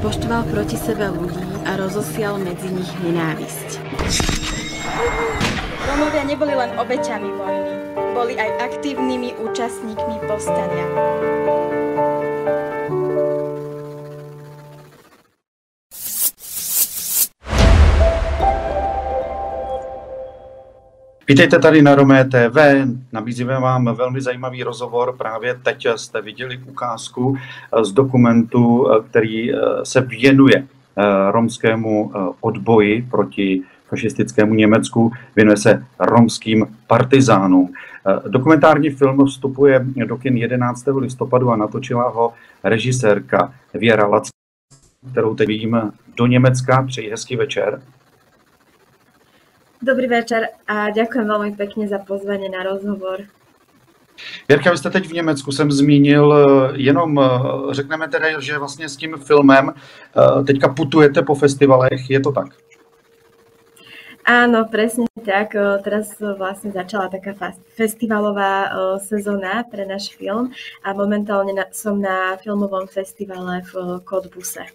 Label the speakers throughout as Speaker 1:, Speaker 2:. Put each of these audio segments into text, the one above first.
Speaker 1: Poštval proti sebe ľudí a rozosial medzi nich nenávisť.
Speaker 2: Romovia neboli len obeťami vojny, boli aj aktívnymi účastníkmi povstania.
Speaker 3: Vítejte tady na Romé TV, nabízíme vám velmi zajímavý rozhovor. Právě teď jste viděli ukázku z dokumentu, který se věnuje romskému odboji proti fašistickému Německu, věnuje se romským partizánům. Dokumentární film vstupuje do kin 11. listopadu a natočila ho režisérka Věra Lac, kterou teď vidím do Německa. Přeji hezký večer.
Speaker 2: Dobrý večer a ďakujem veľmi pekne za pozvanie na rozhovor.
Speaker 3: Jirka, vy jste teď v Německu, jsem zmínil, jenom řekneme tedy, že vlastně s tím filmem teďka putujete po festivalech, je to tak?
Speaker 2: Áno, presne tak. Teraz vlastne začala taká festivalová sezóna pre náš film a momentálne som na filmovom festivale v Kodbuse.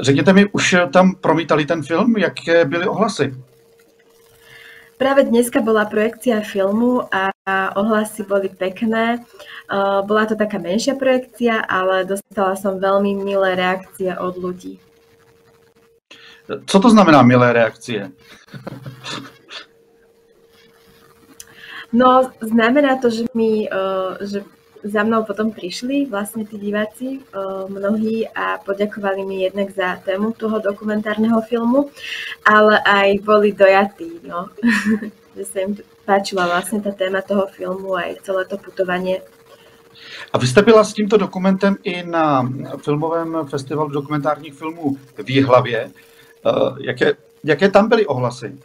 Speaker 3: Řekněte mi, už tam promítali ten film, jaké byly ohlasy?
Speaker 2: Práve dneska bola projekcia filmu a ohlasy boli pekné. Bola to taká menšia projekcia, ale dostala som veľmi milé reakcie od ľudí.
Speaker 3: Co to znamená milé reakcie?
Speaker 2: No, znamená to, že mi, že za mnou potom prišli vlastne tí diváci mnohí a poďakovali mi jednak za tému toho dokumentárneho filmu, ale aj boli dojatí, no. že sa im páčila vlastne tá téma toho filmu aj celé to putovanie.
Speaker 3: A vy jste byla s tímto dokumentem i na filmovém festivalu dokumentárních filmů v Jihlavě. Jaké, jaké tam byly ohlasy?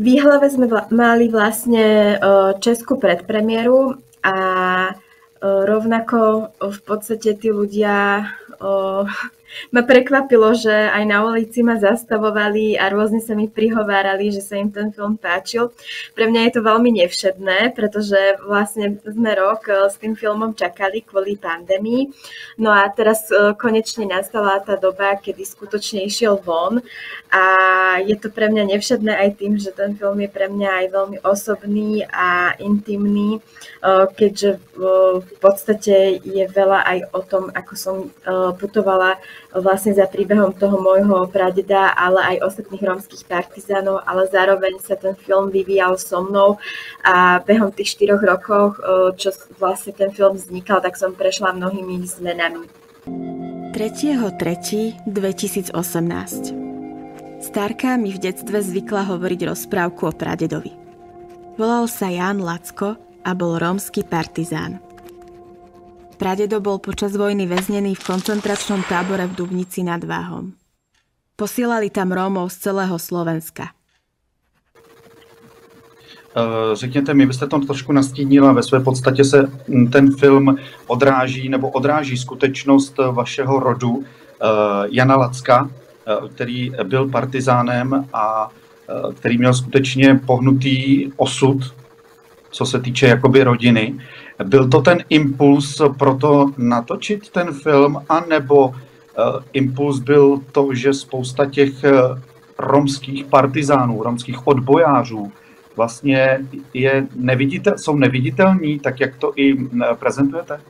Speaker 2: V Jihlave sme vla- mali vlastne českú predpremieru a rovnako v podstate tí ľudia ma prekvapilo, že aj na ulici ma zastavovali a rôzne sa mi prihovárali, že sa im ten film páčil. Pre mňa je to veľmi nevšedné, pretože vlastne sme rok s tým filmom čakali kvôli pandémii. No a teraz konečne nastala tá doba, kedy skutočne išiel von a je to pre mňa nevšedné aj tým, že ten film je pre mňa aj veľmi osobný a intimný, keďže v podstate je veľa aj o tom, ako som putovala vlastne za príbehom toho môjho pradeda, ale aj ostatných rómskych partizánov, ale zároveň sa ten film vyvíjal so mnou a behom tých štyroch rokov, čo vlastne ten film vznikal, tak som prešla mnohými zmenami.
Speaker 1: 3.3.2018 Starka mi v detstve zvykla hovoriť rozprávku o pradedovi. Volal sa Jan Lacko a bol rómsky partizán. Pradedo bol počas vojny väznený v koncentračnom tábore v Dubnici nad Váhom. Posielali tam Rómov z celého Slovenska.
Speaker 3: Řekněte mi, vy jste to trošku nastínila, ve své podstatě se ten film odráží nebo odráží skutečnost vašeho rodu Jana Lacka, který byl partizánem a který měl skutečně pohnutý osud, co se týče jakoby rodiny. Byl to ten impuls pro to natočit ten film, anebo uh, impuls byl to, že spousta těch romských partizánů, romských odbojářů vlastně je neviditel, jsou neviditelní, tak jak to i prezentujete?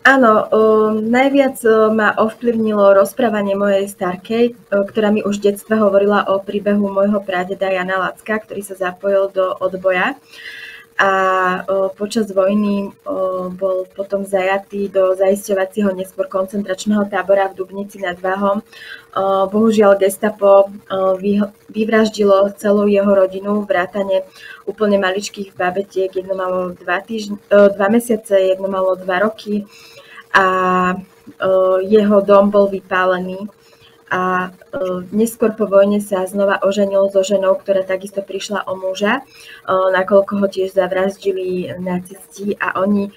Speaker 2: Áno, najviac ma ovplyvnilo rozprávanie mojej starkej, ktorá mi už v detstve hovorila o príbehu môjho pradeda Jana Lacka, ktorý sa zapojil do odboja a počas vojny bol potom zajatý do zaisťovacieho neskôr koncentračného tábora v Dubnici nad Váhom. Bohužiaľ gestapo vyvraždilo celú jeho rodinu, vrátane úplne maličkých babetiek, jedno malo dva, týždň, dva mesiace, jedno malo dva roky. A jeho dom bol vypálený a neskôr po vojne sa znova oženil so ženou, ktorá takisto prišla o muža, nakoľko ho tiež zavraždili nacisti a oni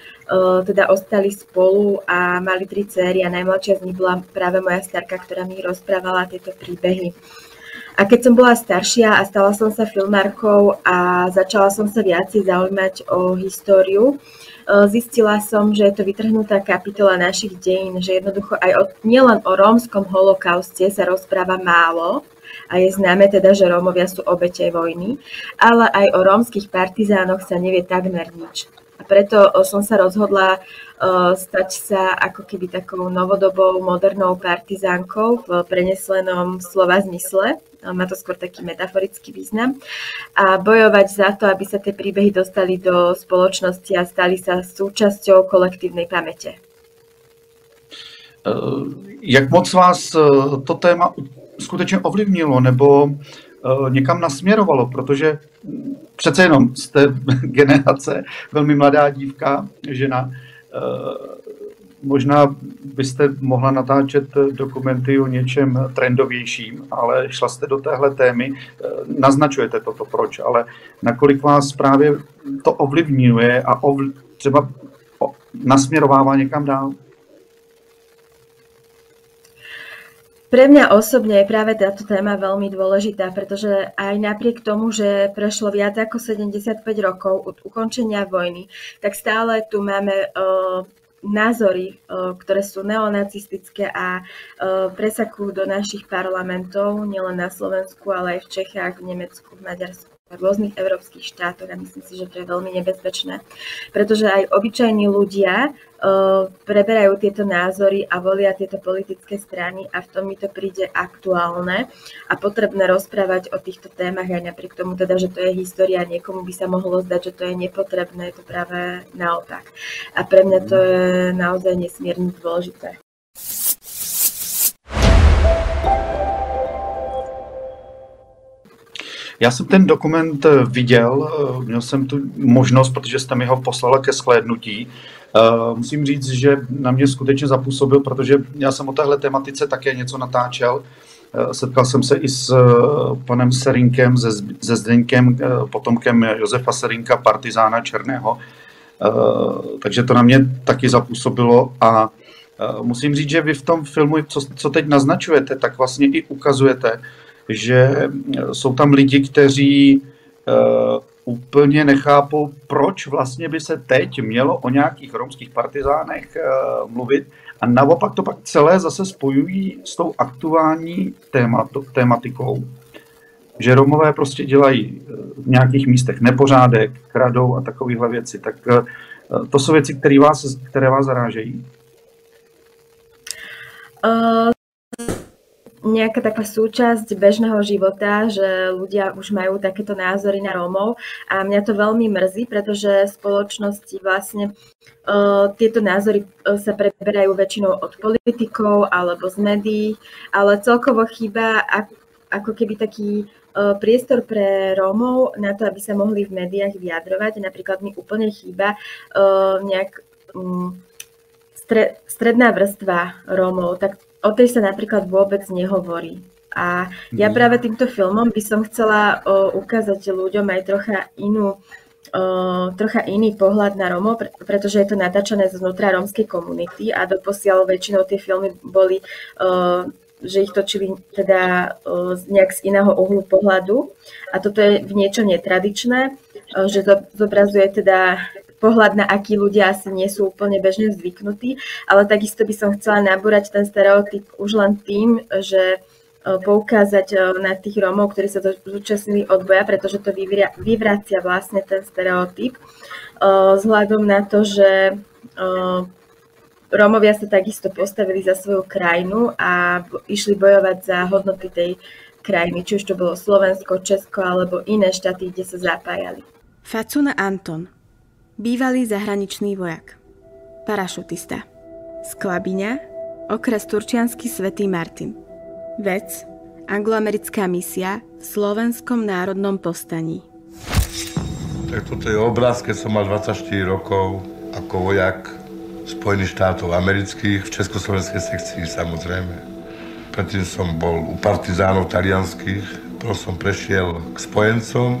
Speaker 2: teda ostali spolu a mali tri céry a najmladšia z nich bola práve moja starka, ktorá mi rozprávala tieto príbehy. A keď som bola staršia a stala som sa filmárkou a začala som sa viacej zaujímať o históriu, zistila som, že je to vytrhnutá kapitola našich dejín, že jednoducho aj nielen o rómskom holokauste sa rozpráva málo, a je známe teda, že Rómovia sú obete vojny, ale aj o rómskych partizánoch sa nevie takmer nič. Preto som sa rozhodla stať sa ako keby takou novodobou, modernou partizánkou v preneslenom slova zmysle. Má to skôr taký metaforický význam. A bojovať za to, aby sa tie príbehy dostali do spoločnosti a stali sa súčasťou kolektívnej pamäte.
Speaker 3: Jak moc vás to téma skutečně ovlivnilo nebo někam nasměrovalo, protože přece jenom jste generace, velmi mladá dívka, žena, eh, možná byste mohla natáčet dokumenty o něčem trendovějším, ale šla jste do téhle témy, eh, naznačujete toto proč, ale nakolik vás právě to ovlivňuje a ovl- třeba nasměrovává někam dál?
Speaker 2: Pre mňa osobne je práve táto téma veľmi dôležitá, pretože aj napriek tomu, že prešlo viac ako 75 rokov od ukončenia vojny, tak stále tu máme uh, názory, uh, ktoré sú neonacistické a uh, presakujú do našich parlamentov, nielen na Slovensku, ale aj v Čechách, v Nemecku, v Maďarsku v rôznych európskych štátoch a myslím si, že to je veľmi nebezpečné, pretože aj obyčajní ľudia uh, preberajú tieto názory a volia tieto politické strany a v tom mi to príde aktuálne a potrebné rozprávať o týchto témach aj napriek tomu teda, že to je história, niekomu by sa mohlo zdať, že to je nepotrebné, je to práve naopak. A pre mňa to je naozaj nesmierne dôležité.
Speaker 3: Já jsem ten dokument eh, viděl, eh, měl jsem tu možnost, protože jste mi ho poslala ke shlédnutí. Eh, musím říct, že na mě skutečně zapůsobil, protože já jsem o téhle tematice také něco natáčel. Setkal jsem se i s panem Serinkem, ze Zdeňkem, potomkem Josefa Serinka, partizána Černého. Takže to na mě taky zapůsobilo a musím říct, že vy v tom filmu, co, co teď naznačujete, tak vlastně i ukazujete, že eh, jsou tam lidi, kteří uh, úplně nechápou, proč vlastně by se teď mělo o nějakých romských partizánech uh, mluvit a naopak to pak celé zase spojují s tou aktuální témat, tématikou, že Romové prostě dělají v nějakých místech nepořádek, kradou a takovéhle věci. Tak to jsou věci, které vás, které vás zarážejí.
Speaker 2: Uh, nejaká taká súčasť bežného života, že ľudia už majú takéto názory na Rómov a mňa to veľmi mrzí, pretože v spoločnosti vlastne uh, tieto názory uh, sa preberajú väčšinou od politikov alebo z médií, ale celkovo chýba ako, keby taký uh, priestor pre Rómov na to, aby sa mohli v médiách vyjadrovať. Napríklad mi úplne chýba nejak stre, stredná vrstva Rómov, tak o tej sa napríklad vôbec nehovorí. A ja mhm. práve týmto filmom by som chcela o, ukázať ľuďom aj trocha inú, o, trocha iný pohľad na Romov, pretože je to natáčané znútra rómskej komunity a doposiaľ väčšinou tie filmy boli, o, že ich točili teda o, nejak z iného uhlu pohľadu. A toto je v niečo netradičné, o, že zobrazuje teda pohľad, na aký ľudia asi nie sú úplne bežne zvyknutí, ale takisto by som chcela nabúrať ten stereotyp už len tým, že e, poukázať e, na tých Rómov, ktorí sa zúčastnili odboja, pretože to vyvracia vlastne ten stereotyp. E, vzhľadom na to, že Rómovia sa takisto postavili za svoju krajinu a išli bojovať za hodnoty tej krajiny, či už to bolo Slovensko, Česko alebo iné štáty, kde sa zapájali.
Speaker 1: Facuna Anton, Bývalý zahraničný vojak. Parašutista. Sklabiňa. Okres Turčiansky Svetý Martin. Vec. Angloamerická misia v Slovenskom národnom postaní.
Speaker 4: Tak toto je obraz, keď som mal 24 rokov ako vojak Spojených štátov amerických v Československej sekcii samozrejme. Predtým som bol u partizánov talianských, potom som prešiel k spojencom,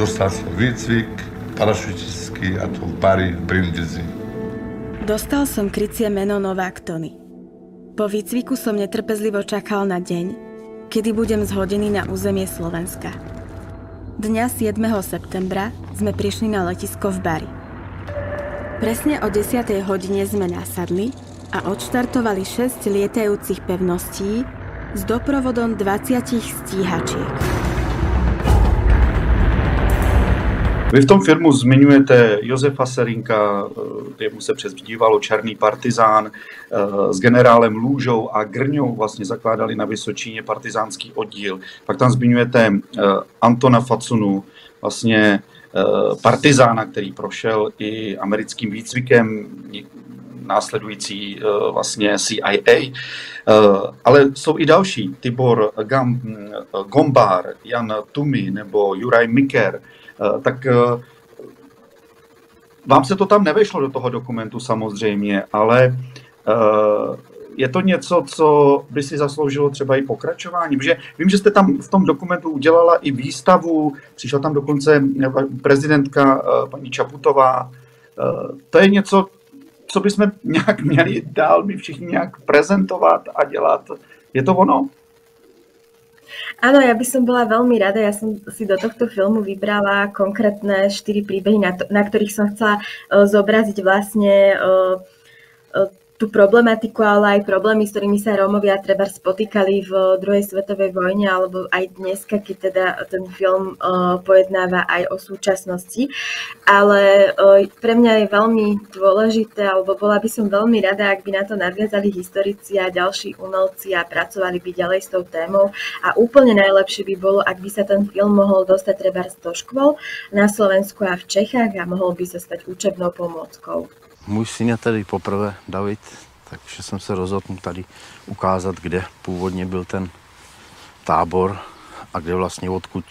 Speaker 4: dostal som výcvik, parašutistický a to v bari v Brindisi.
Speaker 1: Dostal som krycie meno Novák Tony. Po výcviku som netrpezlivo čakal na deň, kedy budem zhodený na územie Slovenska. Dňa 7. septembra sme prišli na letisko v Bari. Presne o 10. hodine sme nasadli a odštartovali 6 lietajúcich pevností s doprovodom 20 stíhačiek.
Speaker 3: Vy v tom filmu zmiňujete Josefa Serinka, eh, jemu se přezdívalo Černý partizán, eh, s generálem Lůžou a Grňou vlastně zakládali na Vysočíně partizánský oddíl. Pak tam zmiňujete eh, Antona Facunu, vlastně partizána, který prošel i americkým výcvikem, následující vlastně CIA. Ale jsou i další, Tibor Gam, Gombár, Jan Tumi nebo Juraj Miker, tak eh, vám se to tam nevešlo do toho dokumentu samozřejmě, ale eh, je to něco, co by si zasloužilo třeba i pokračování? Protože vím, že jste tam v tom dokumentu udělala i výstavu, přišla tam dokonce prezidentka paní Čaputová. To je něco, co bychom nějak měli dál my všichni nějak prezentovat a dělat. Je to ono?
Speaker 2: Áno, ja by som bola veľmi rada. Ja som si do tohto filmu vybrala konkrétne štyri príbehy, na, to, na ktorých som chcela uh, zobraziť vlastne uh, tú problematiku, ale aj problémy, s ktorými sa Rómovia treba spotýkali v druhej svetovej vojne, alebo aj dneska, keď teda ten film uh, pojednáva aj o súčasnosti. Ale uh, pre mňa je veľmi dôležité, alebo bola by som veľmi rada, ak by na to nadviazali historici a ďalší umelci a pracovali by ďalej s tou témou. A úplne najlepšie by bolo, ak by sa ten film mohol dostať treba do škôl na Slovensku a v Čechách a mohol by sa stať učebnou pomôckou.
Speaker 5: Můj syn je tady poprvé, David, takže jsem se rozhodl mu tady ukázat, kde původně byl ten tábor a kde vlastně odkud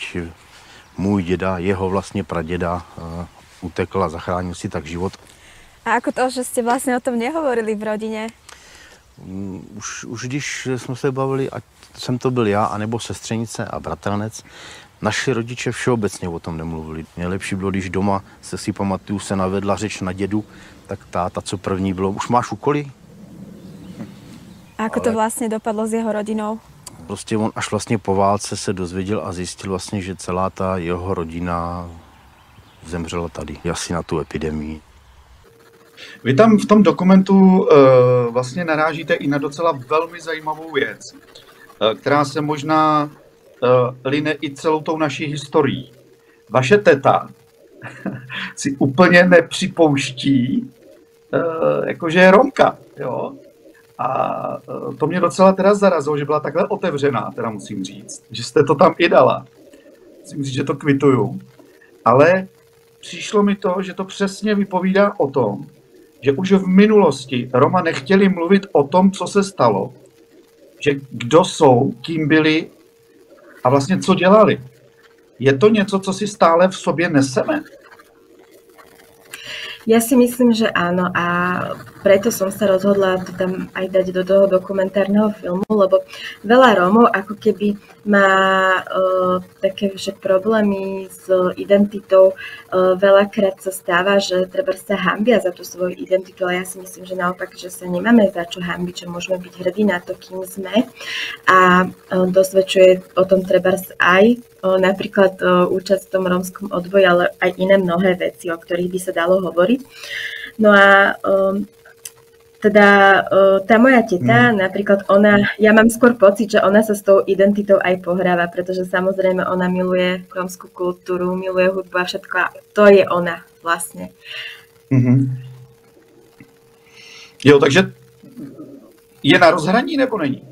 Speaker 5: můj děda, jeho vlastně praděda uh, utekl a zachránil si tak život.
Speaker 6: A ako to, že ste vlastne o tom nehovorili v rodine?
Speaker 5: Um, už, už když jsme se bavili, ať jsem to byl já, anebo sestřenice a bratranec, naši rodiče všeobecně o tom nemluvili. Nejlepší bylo, když doma se si pamatuju, se navedla řeč na dědu, tak táta, co první bylo, už máš úkoly?
Speaker 6: A ako Ale... to vlastne dopadlo s jeho rodinou?
Speaker 5: Prostě on až vlastně po válce se dozvěděl a zjistil vlastně, že celá ta jeho rodina zemřela tady, asi na tu epidemii.
Speaker 3: Vy tam v tom dokumentu uh, vlastně narážíte i na docela velmi zajímavou věc, uh, která se možná line i celou tou naší historií. Vaše teta si úplně nepřipouští, uh, jakože je Romka, jo. A uh, to mě docela teda zarazilo, že byla takhle otevřená, teda musím říct, že jste to tam i dala. Musím říct, že to kvituju. Ale přišlo mi to, že to přesně vypovídá o tom, že už v minulosti Roma nechtěli mluvit o tom, co se stalo, že kdo jsou, kým byli a vlastně co dělali. Je to něco, co si stále v sobě neseme?
Speaker 2: Ja si myslím, že áno a preto som sa rozhodla to tam aj dať do toho dokumentárneho filmu, lebo veľa Rómov ako keby má uh, také že problémy s identitou. Uh, veľakrát sa stáva, že treba sa hambia za tú svoju identitu, ale ja si myslím, že naopak, že sa nemáme za čo hambiť, že môžeme byť hrdí na to, kým sme a uh, dosvedčuje o tom treba aj napríklad účasť v tom rómskom odboji, ale aj iné mnohé veci, o ktorých by sa dalo hovoriť. No a teda tá moja teta, mm. napríklad ona, ja mám skôr pocit, že ona sa s tou identitou aj pohráva, pretože samozrejme ona miluje rómskú kultúru, miluje hudbu a všetko a to je ona vlastne. Mm-hmm.
Speaker 3: Jo, takže je na rozhraní nebo není?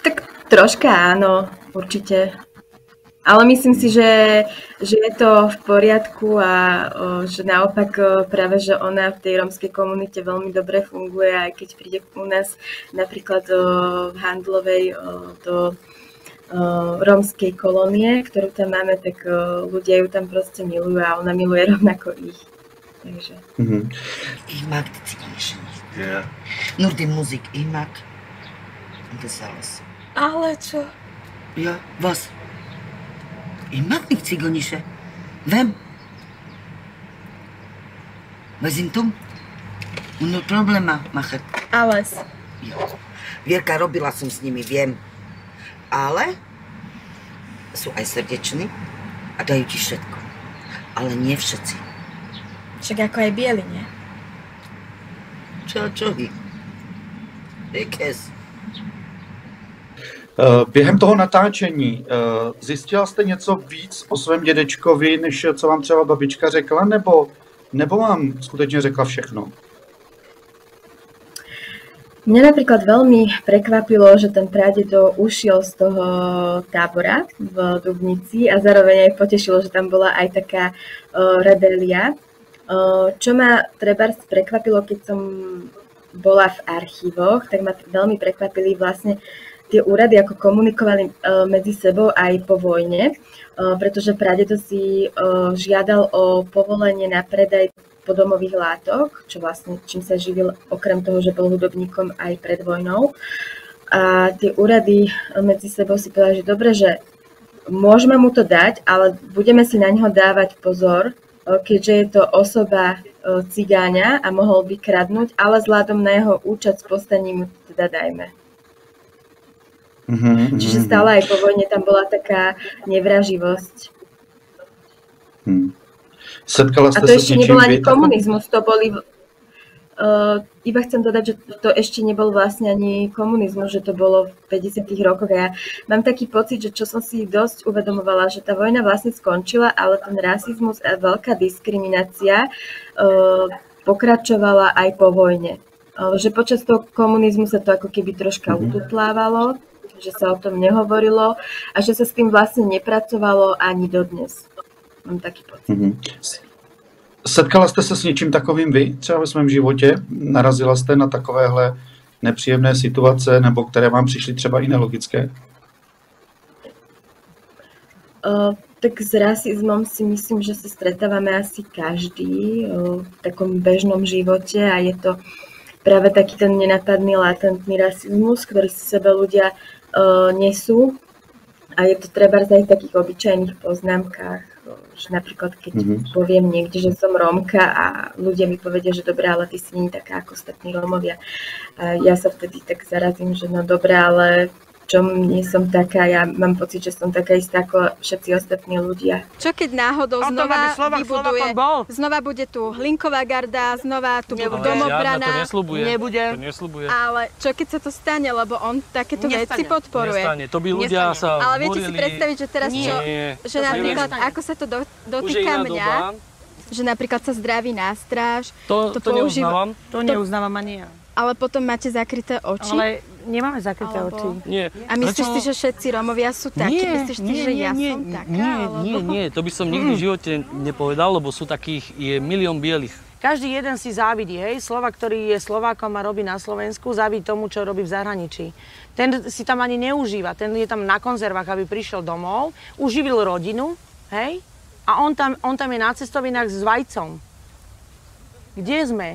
Speaker 2: tak Troška áno, určite. Ale myslím si, že, že je to v poriadku a o, že naopak o, práve, že ona v tej rómskej komunite veľmi dobre funguje, aj keď príde u nás napríklad o, v Handlovej do rómskej kolónie, ktorú tam máme, tak ľudia ju tam proste milujú a ona miluje rovnako ich. Takže.
Speaker 7: Mhm. Ich mag die Zigarren nicht. Ja. Nur die Musik, ich mag und das alles.
Speaker 6: Ale čo?
Speaker 7: Ja, was? Ich mag nicht Zigonische. Wem? Wir sind dumm und nur Probleme machen.
Speaker 6: Alles.
Speaker 7: Ja. Vierka, robila som s nimi, viem. Ale sú aj srdeční a dajú ti všetko. Ale nie všetci.
Speaker 6: Však ako aj bieli, nie?
Speaker 7: Čo, čo vy? Ekes.
Speaker 3: Eh, Během toho natáčení eh, zjistila jste něco víc o svém dědečkovi, než co vám třeba babička řekla, nebo, nebo vám skutečně řekla všechno?
Speaker 2: Mňa napríklad veľmi prekvapilo, že ten pradedo ušiel z toho tábora v Dubnici a zároveň aj potešilo, že tam bola aj taká uh, rebelia. Uh, čo ma treba prekvapilo, keď som bola v archívoch, tak ma veľmi prekvapili vlastne tie úrady, ako komunikovali uh, medzi sebou aj po vojne, uh, pretože pradedo si uh, žiadal o povolenie na predaj podomových látok, čo vlastne čím sa živil okrem toho, že bol hudobníkom aj pred vojnou. A tie úrady medzi sebou si povedali, že dobre, že môžeme mu to dať, ale budeme si na neho dávať pozor, keďže je to osoba cigáňa a mohol by kradnúť, ale vzhľadom na jeho účasť v postaní teda dajme. Mm-hmm. Čiže stále aj po vojne tam bola taká nevraživosť. Hmm.
Speaker 3: Setkala ste
Speaker 2: A to ešte nebol ani komunizmus, to boli... Uh, iba chcem dodať, že to ešte nebol vlastne ani komunizmus, že to bolo v 50 rokoch a ja mám taký pocit, že čo som si dosť uvedomovala, že tá vojna vlastne skončila, ale ten rasizmus a veľká diskriminácia uh, pokračovala aj po vojne. Uh, že počas toho komunizmu sa to ako keby troška mm-hmm. ututlávalo, že sa o tom nehovorilo a že sa s tým vlastne nepracovalo ani dodnes. Mám taký pocit. Mm-hmm.
Speaker 3: Setkala jste se s něčím takovým vy třeba ve svém životě? Narazila jste na takovéhle nepříjemné situace, nebo které vám přišly třeba i nelogické?
Speaker 2: Uh, tak s rasizmom si myslím, že sa stretávame asi každý uh, v takom bežnom živote a je to práve taký ten nenapadný latentný rasizmus, ktorý si sebe ľudia nesú a je to treba aj v takých obyčajných poznámkach že napríklad keď mm-hmm. poviem niekde, že som Rómka a ľudia mi povedia, že dobré, ale ty si nie taká ako ostatní Rómovia. A ja sa vtedy tak zarazím, že no dobré, ale čom nie som taká, ja mám pocit, že som taká istá ako všetci ostatní ľudia.
Speaker 6: Čo keď náhodou znova Slovak, vybuduje, znova bude tu Hlinková garda, znova tu budú domobrana.
Speaker 8: to neslubuje.
Speaker 6: Nebude.
Speaker 8: To neslubuje.
Speaker 6: Ale čo keď sa to stane, lebo on takéto Nestane. veci podporuje.
Speaker 8: Nestane, to by ľudia Nestane. sa
Speaker 6: Ale viete si predstaviť, že teraz Nie. čo, že to napríklad, ako sa to do, dotýka mňa, doba. že napríklad sa zdraví nástraž.
Speaker 8: To, to, to neuznávam.
Speaker 9: To neuznávam ani ja.
Speaker 6: Ale potom máte zakryté oči?
Speaker 9: Ale nemáme zakryté Alebo... oči.
Speaker 8: Nie.
Speaker 6: A myslíš Prečo? si, že všetci Romovia sú takí? Nie, myslíš nie, si, že nie, ja nie, som taká?
Speaker 8: Nie, alebo... nie, nie, to by som nikdy v živote nepovedal, lebo sú takých, je milión bielých.
Speaker 9: Každý jeden si závidí, hej, Slova, ktorý je Slovákom a robí na Slovensku, závidí tomu, čo robí v zahraničí. Ten si tam ani neužíva, ten je tam na konzervách, aby prišiel domov, uživil rodinu, hej, a on tam, on tam je na cestovinách s vajcom. Kde sme?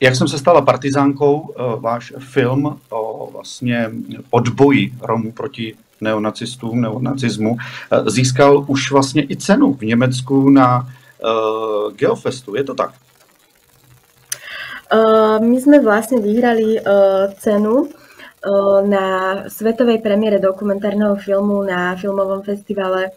Speaker 3: Jak jsem se stala partizánkou, eh, váš film o vlastně odboji Romů proti neonacistům, neonacismu, eh, získal už vlastně i cenu v Německu na uh, Geofestu. Je to tak?
Speaker 2: Uh, my sme vlastne vyhrali uh, cenu uh, na svetovej premiére dokumentárneho filmu na filmovom festivale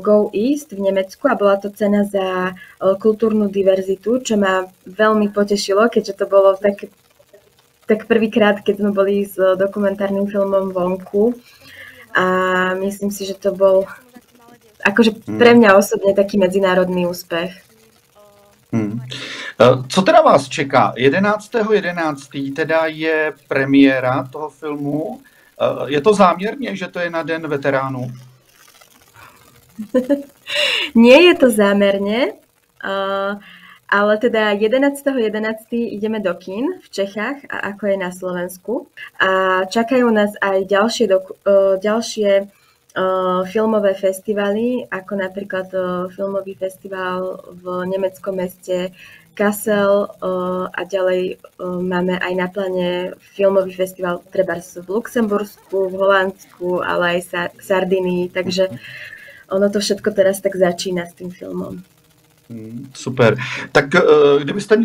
Speaker 2: Go East v Nemecku a bola to cena za uh, kultúrnu diverzitu, čo ma veľmi potešilo, keďže to bolo tak, tak prvýkrát, keď sme boli s dokumentárnym filmom vonku a myslím si, že to bol akože hmm. pre mňa osobne taký medzinárodný úspech.
Speaker 3: Hmm. Co teda vás čeká? 11.11. 11. teda je premiéra toho filmu. Je to záměrně, že to je na Den veteránů?
Speaker 2: Nie je to zámerne, ale teda 11.11. 11. ideme do kín v Čechách a ako je na Slovensku. A čakajú nás aj ďalšie, doku, uh, ďalšie uh, filmové festivaly, ako napríklad uh, filmový festival v nemeckom meste Kassel a ďalej máme aj na pláne filmový festival treba v Luxembursku, v Holandsku, ale aj sa- Sardinii, takže ono to všetko teraz tak začíná s tým filmom.
Speaker 3: Hmm, super. Tak uh, kdybyste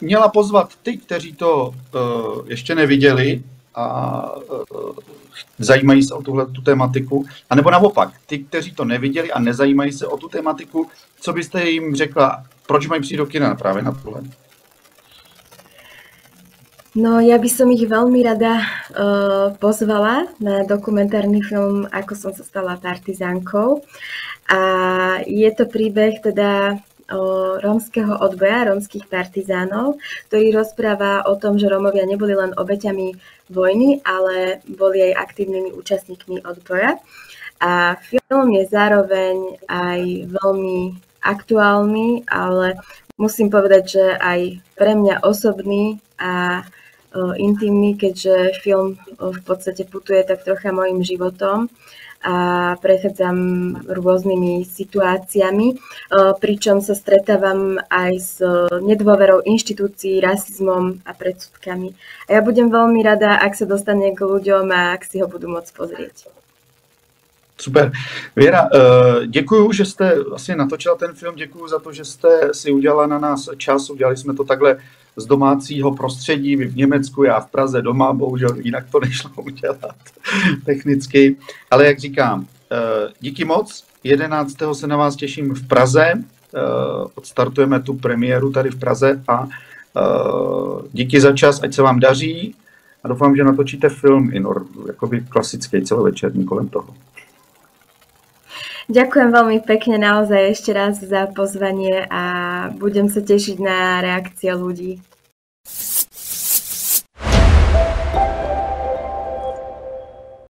Speaker 3: měla pozvat ty, kteří to uh, ještě neviděli, a zajímají se o tuhle tu tématiku, a nebo naopak, ty, kteří to neviděli a nezajímají se o tu tématiku, co byste jim řekla, proč mají přijít do kina právě na tohle?
Speaker 2: No, ja by som ich veľmi rada uh, pozvala na dokumentárny film Ako som sa stala partizánkou. A je to príbeh teda o rómskeho odboja, rómskych partizánov, ktorý rozpráva o tom, že Rómovia neboli len obeťami vojny, ale boli aj aktívnymi účastníkmi odboja. A film je zároveň aj veľmi aktuálny, ale musím povedať, že aj pre mňa osobný a intimný, keďže film v podstate putuje tak trocha mojim životom a prechádzam rôznymi situáciami, pričom sa stretávam aj s nedôverou inštitúcií, rasizmom a predsudkami. A ja budem veľmi rada, ak sa dostane k ľuďom a ak si ho budú môcť pozrieť.
Speaker 3: Super. Věra, děkuji, že jste asi natočila ten film, děkuji za to, že jste si udělala na nás čas, udělali jsme to takhle z domácího prostředí, v Německu, já v Praze doma, bohužel jinak to nešlo udělat technicky. Ale jak říkám, eh, díky moc, 11. se na vás těším v Praze, eh, odstartujeme tu premiéru tady v Praze a eh, díky za čas, ať se vám daří a doufám, že natočíte film i jakoby klasický celovečerní kolem toho.
Speaker 2: Ďakujem veľmi pekne naozaj ešte raz za pozvanie a budem sa tešiť na reakcie ľudí.